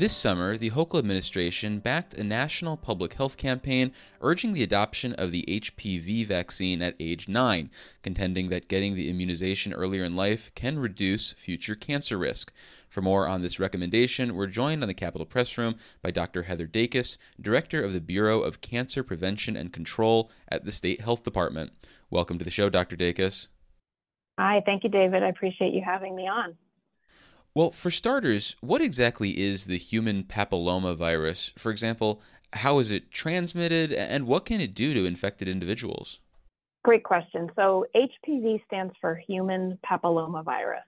This summer, the Hochul administration backed a national public health campaign urging the adoption of the HPV vaccine at age 9, contending that getting the immunization earlier in life can reduce future cancer risk. For more on this recommendation, we're joined on the Capitol Press Room by Dr. Heather Dacus, Director of the Bureau of Cancer Prevention and Control at the State Health Department. Welcome to the show, Dr. Dacus. Hi, thank you, David. I appreciate you having me on. Well, for starters, what exactly is the human papilloma virus? For example, how is it transmitted and what can it do to infected individuals? Great question. So, HPV stands for human papillomavirus.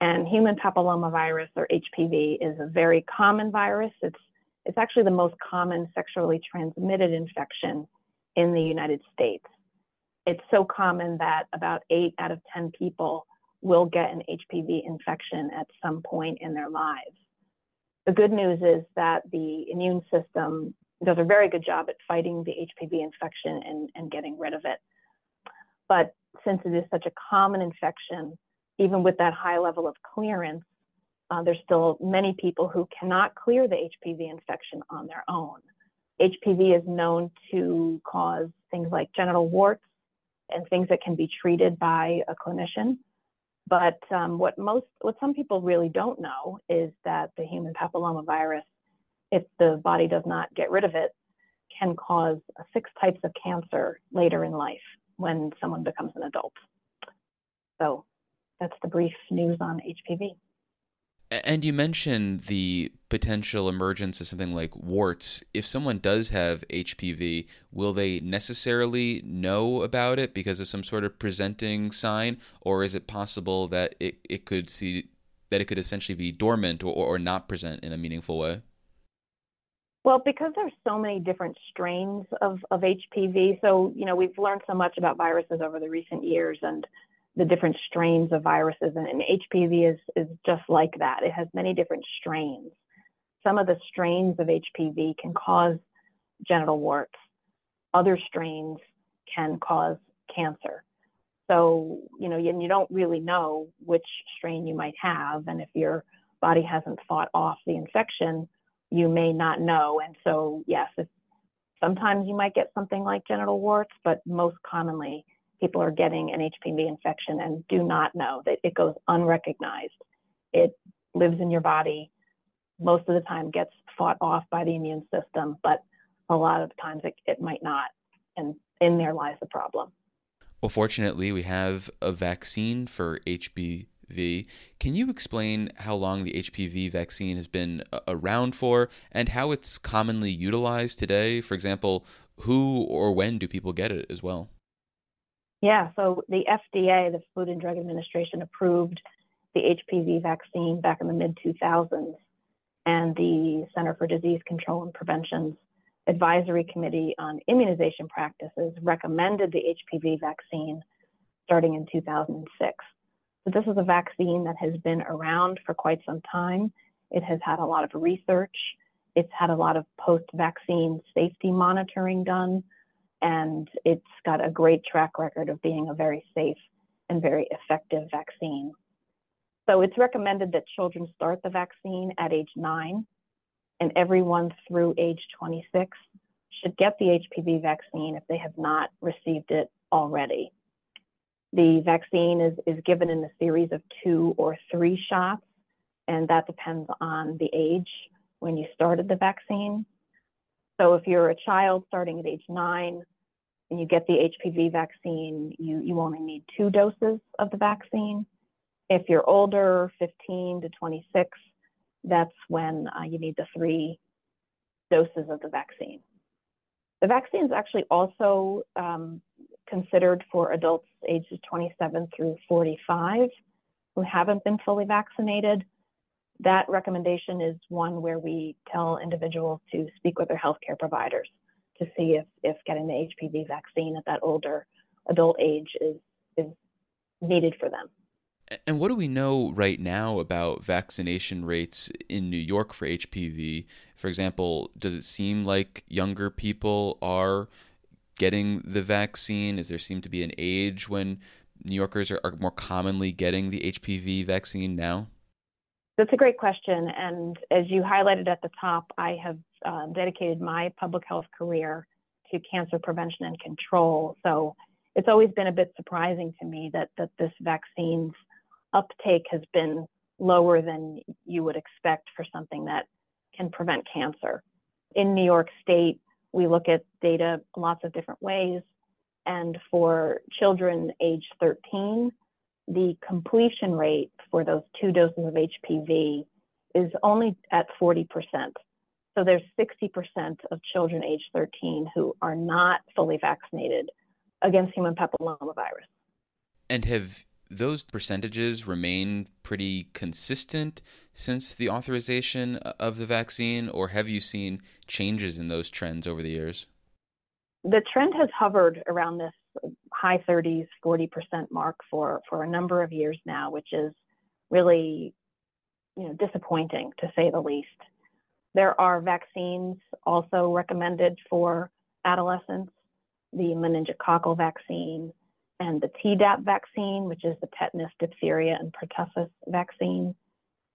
And human papillomavirus or HPV is a very common virus. It's it's actually the most common sexually transmitted infection in the United States. It's so common that about 8 out of 10 people will get an HPV infection at some point in their lives. The good news is that the immune system does a very good job at fighting the HPV infection and, and getting rid of it. But since it is such a common infection, even with that high level of clearance, uh, there's still many people who cannot clear the HPV infection on their own. HPV is known to cause things like genital warts and things that can be treated by a clinician. But um, what most, what some people really don't know is that the human papillomavirus, if the body does not get rid of it, can cause six types of cancer later in life when someone becomes an adult. So that's the brief news on HPV. And you mentioned the potential emergence of something like warts. If someone does have HPV, will they necessarily know about it because of some sort of presenting sign, or is it possible that it, it could see that it could essentially be dormant or, or not present in a meaningful way? Well, because there's so many different strains of, of HPV, so you know we've learned so much about viruses over the recent years, and the different strains of viruses, and, and HPV is, is just like that. It has many different strains. Some of the strains of HPV can cause genital warts. Other strains can cause cancer. So, you know, you, you don't really know which strain you might have. And if your body hasn't fought off the infection, you may not know. And so, yes, sometimes you might get something like genital warts, but most commonly people are getting an HPV infection and do not know that it goes unrecognized. It lives in your body, most of the time gets fought off by the immune system, but a lot of times it, it might not. And in there lies the problem. Well, fortunately, we have a vaccine for HPV. Can you explain how long the HPV vaccine has been uh, around for and how it's commonly utilized today? For example, who or when do people get it as well? Yeah, so the FDA, the Food and Drug Administration, approved the HPV vaccine back in the mid 2000s, and the Center for Disease Control and Prevention's Advisory Committee on Immunization Practices recommended the HPV vaccine starting in 2006. So, this is a vaccine that has been around for quite some time. It has had a lot of research, it's had a lot of post vaccine safety monitoring done and it's got a great track record of being a very safe and very effective vaccine. So it's recommended that children start the vaccine at age nine, and everyone through age 26 should get the HPV vaccine if they have not received it already. The vaccine is, is given in a series of two or three shots, and that depends on the age when you started the vaccine. So if you're a child starting at age nine and you get the HPV vaccine, you, you only need two doses of the vaccine. If you're older, 15 to 26, that's when uh, you need the three doses of the vaccine. The vaccine is actually also um, considered for adults ages 27 through 45 who haven't been fully vaccinated that recommendation is one where we tell individuals to speak with their healthcare providers to see if, if getting the HPV vaccine at that older adult age is, is needed for them. And what do we know right now about vaccination rates in New York for HPV? For example, does it seem like younger people are getting the vaccine? Does there seem to be an age when New Yorkers are, are more commonly getting the HPV vaccine now? That's a great question. And as you highlighted at the top, I have uh, dedicated my public health career to cancer prevention and control. So it's always been a bit surprising to me that, that this vaccine's uptake has been lower than you would expect for something that can prevent cancer. In New York State, we look at data lots of different ways. And for children age 13, the completion rate for those two doses of HPV is only at 40%. So there's 60% of children age 13 who are not fully vaccinated against human papillomavirus. And have those percentages remained pretty consistent since the authorization of the vaccine, or have you seen changes in those trends over the years? The trend has hovered around this high 30s, 40% mark for, for a number of years now, which is really you know, disappointing to say the least. There are vaccines also recommended for adolescents, the meningococcal vaccine, and the Tdap vaccine, which is the tetanus, diphtheria, and pertussis vaccine.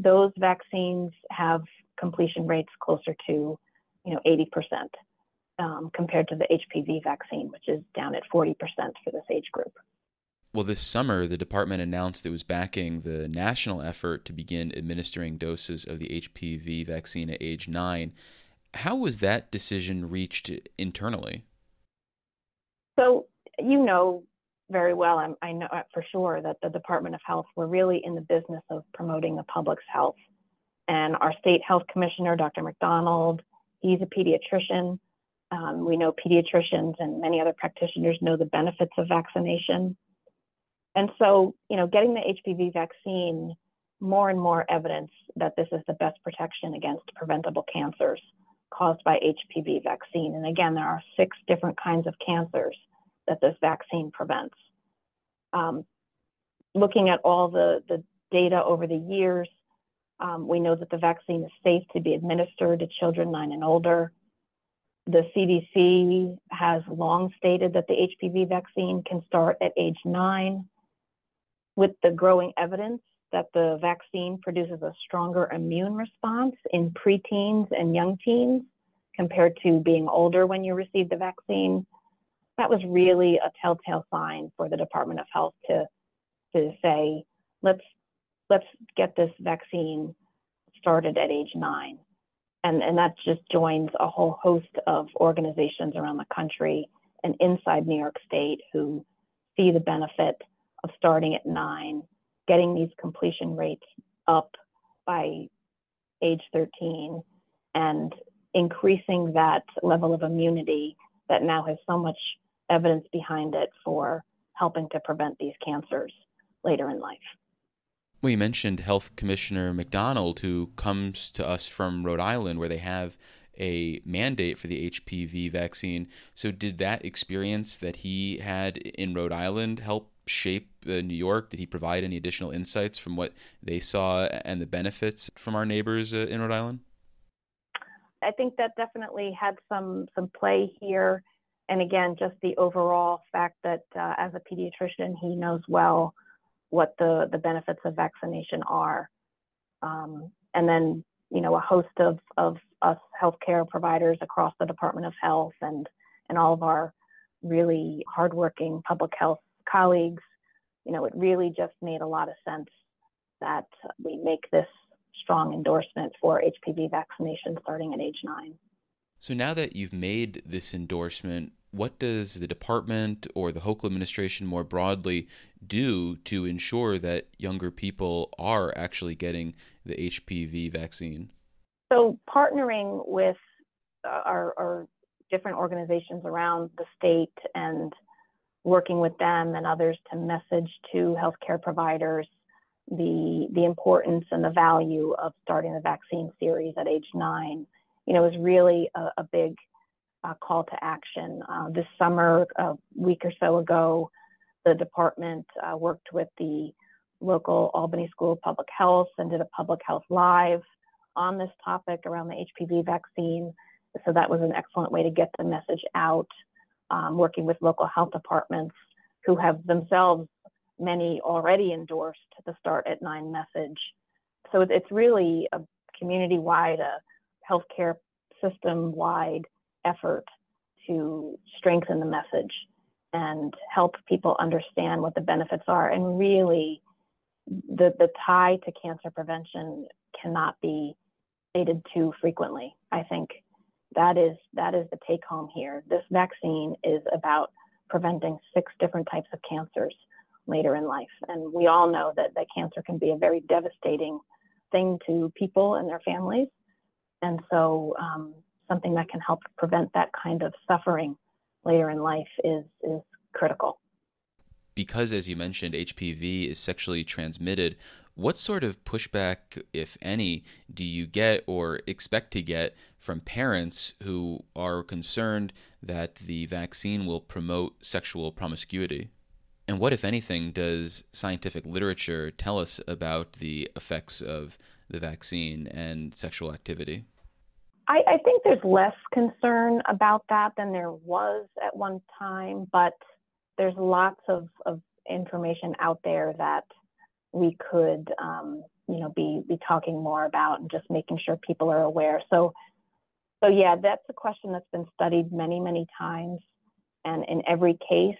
Those vaccines have completion rates closer to, you know, 80% um, compared to the HPV vaccine, which is down at 40% for this age group. Well, this summer, the department announced it was backing the national effort to begin administering doses of the HPV vaccine at age nine. How was that decision reached internally? So, you know, very well. I'm, i know for sure that the Department of Health were really in the business of promoting the public's health. And our state health commissioner, Dr. McDonald, he's a pediatrician. Um, we know pediatricians and many other practitioners know the benefits of vaccination. And so, you know, getting the HPV vaccine, more and more evidence that this is the best protection against preventable cancers caused by HPV vaccine. And again, there are six different kinds of cancers that this vaccine prevents. Um, looking at all the, the data over the years, um, we know that the vaccine is safe to be administered to children nine and older. The CDC has long stated that the HPV vaccine can start at age nine. With the growing evidence that the vaccine produces a stronger immune response in preteens and young teens compared to being older when you receive the vaccine, that was really a telltale sign for the Department of Health to to say, let's let's get this vaccine started at age nine. And, and that just joins a whole host of organizations around the country and inside New York State who see the benefit of starting at nine, getting these completion rates up by age 13, and increasing that level of immunity that now has so much evidence behind it for helping to prevent these cancers later in life. You mentioned Health Commissioner McDonald, who comes to us from Rhode Island, where they have a mandate for the HPV vaccine. So, did that experience that he had in Rhode Island help shape uh, New York? Did he provide any additional insights from what they saw and the benefits from our neighbors uh, in Rhode Island? I think that definitely had some some play here and again, just the overall fact that uh, as a pediatrician, he knows well what the, the benefits of vaccination are. Um, and then, you know, a host of, of us healthcare providers across the Department of Health and, and all of our really hardworking public health colleagues, you know, it really just made a lot of sense that we make this strong endorsement for HPV vaccination starting at age nine. So now that you've made this endorsement, what does the department or the Hochul administration more broadly do to ensure that younger people are actually getting the HPV vaccine? So, partnering with uh, our, our different organizations around the state and working with them and others to message to healthcare providers the the importance and the value of starting the vaccine series at age nine you know, is really a, a big uh, call to action. Uh, this summer, a week or so ago, the department uh, worked with the local Albany School of Public Health and did a public health live on this topic around the HPV vaccine. So that was an excellent way to get the message out, um, working with local health departments who have themselves many already endorsed the start at nine message so it's really a community-wide, a healthcare system-wide effort to strengthen the message and help people understand what the benefits are and really the the tie to cancer prevention cannot be stated too frequently. I think that is that is the take home here. This vaccine is about preventing six different types of cancers later in life, and we all know that that cancer can be a very devastating thing to people and their families, and so um, something that can help prevent that kind of suffering later in life is is critical because, as you mentioned, HPV is sexually transmitted, what sort of pushback, if any, do you get or expect to get from parents who are concerned that the vaccine will promote sexual promiscuity? And what, if anything, does scientific literature tell us about the effects of the vaccine and sexual activity? I, I think there's less concern about that than there was at one time, but there's lots of, of information out there that we could, um, you know, be be talking more about and just making sure people are aware. So, so yeah, that's a question that's been studied many, many times, and in every case,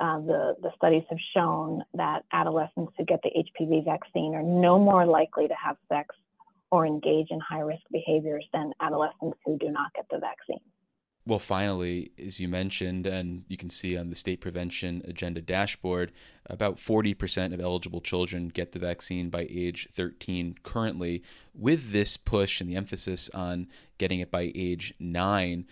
uh, the the studies have shown that adolescents who get the HPV vaccine are no more likely to have sex or engage in high risk behaviors than adolescents who do not get the vaccine. Well, finally, as you mentioned, and you can see on the state prevention agenda dashboard, about 40% of eligible children get the vaccine by age 13 currently. With this push and the emphasis on getting it by age 9,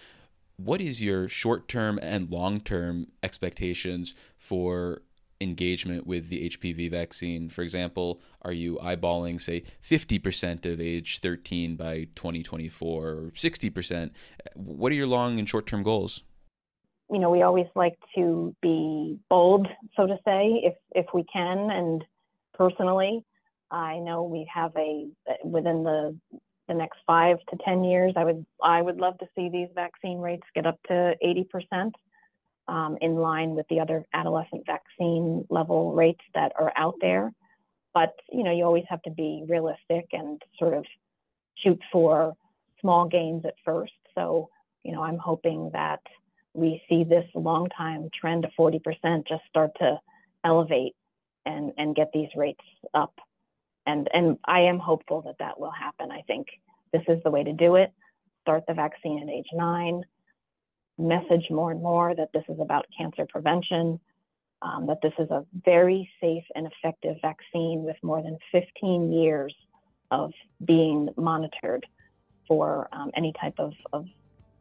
what is your short term and long term expectations for engagement with the HPV vaccine? For example, are you eyeballing, say, 50% of age 13 by 2024 or 60%? What are your long and short term goals? You know, we always like to be bold, so to say, if, if we can. And personally, I know we have a, within the the next five to 10 years, I would, I would love to see these vaccine rates get up to 80% um, in line with the other adolescent vaccine level rates that are out there. But you know, you always have to be realistic and sort of shoot for small gains at first. So you know, I'm hoping that we see this long time trend of 40% just start to elevate and and get these rates up. And and I am hopeful that that will happen. I think this is the way to do it. Start the vaccine at age nine message more and more that this is about cancer prevention, um, that this is a very safe and effective vaccine with more than 15 years of being monitored for um, any type of, of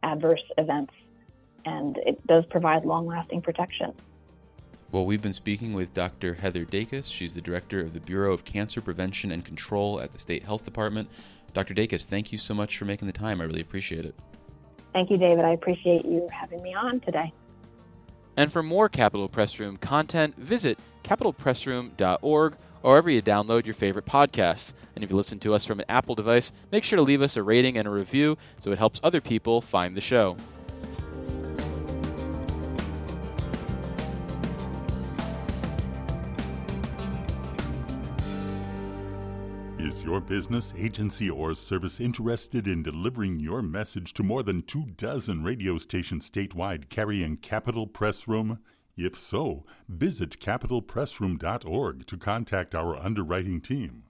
adverse events. And it does provide long lasting protection. Well, we've been speaking with Dr. Heather Dacus. She's the director of the Bureau of Cancer Prevention and Control at the State Health Department. Dr. Dacus, thank you so much for making the time. I really appreciate it. Thank you, David. I appreciate you having me on today. And for more Capitol Press Room content, visit capitolpressroom.org or wherever you download your favorite podcasts. And if you listen to us from an Apple device, make sure to leave us a rating and a review so it helps other people find the show. Is your business, agency, or service interested in delivering your message to more than two dozen radio stations statewide carrying Capitol Press Room? If so, visit capitolpressroom.org to contact our underwriting team.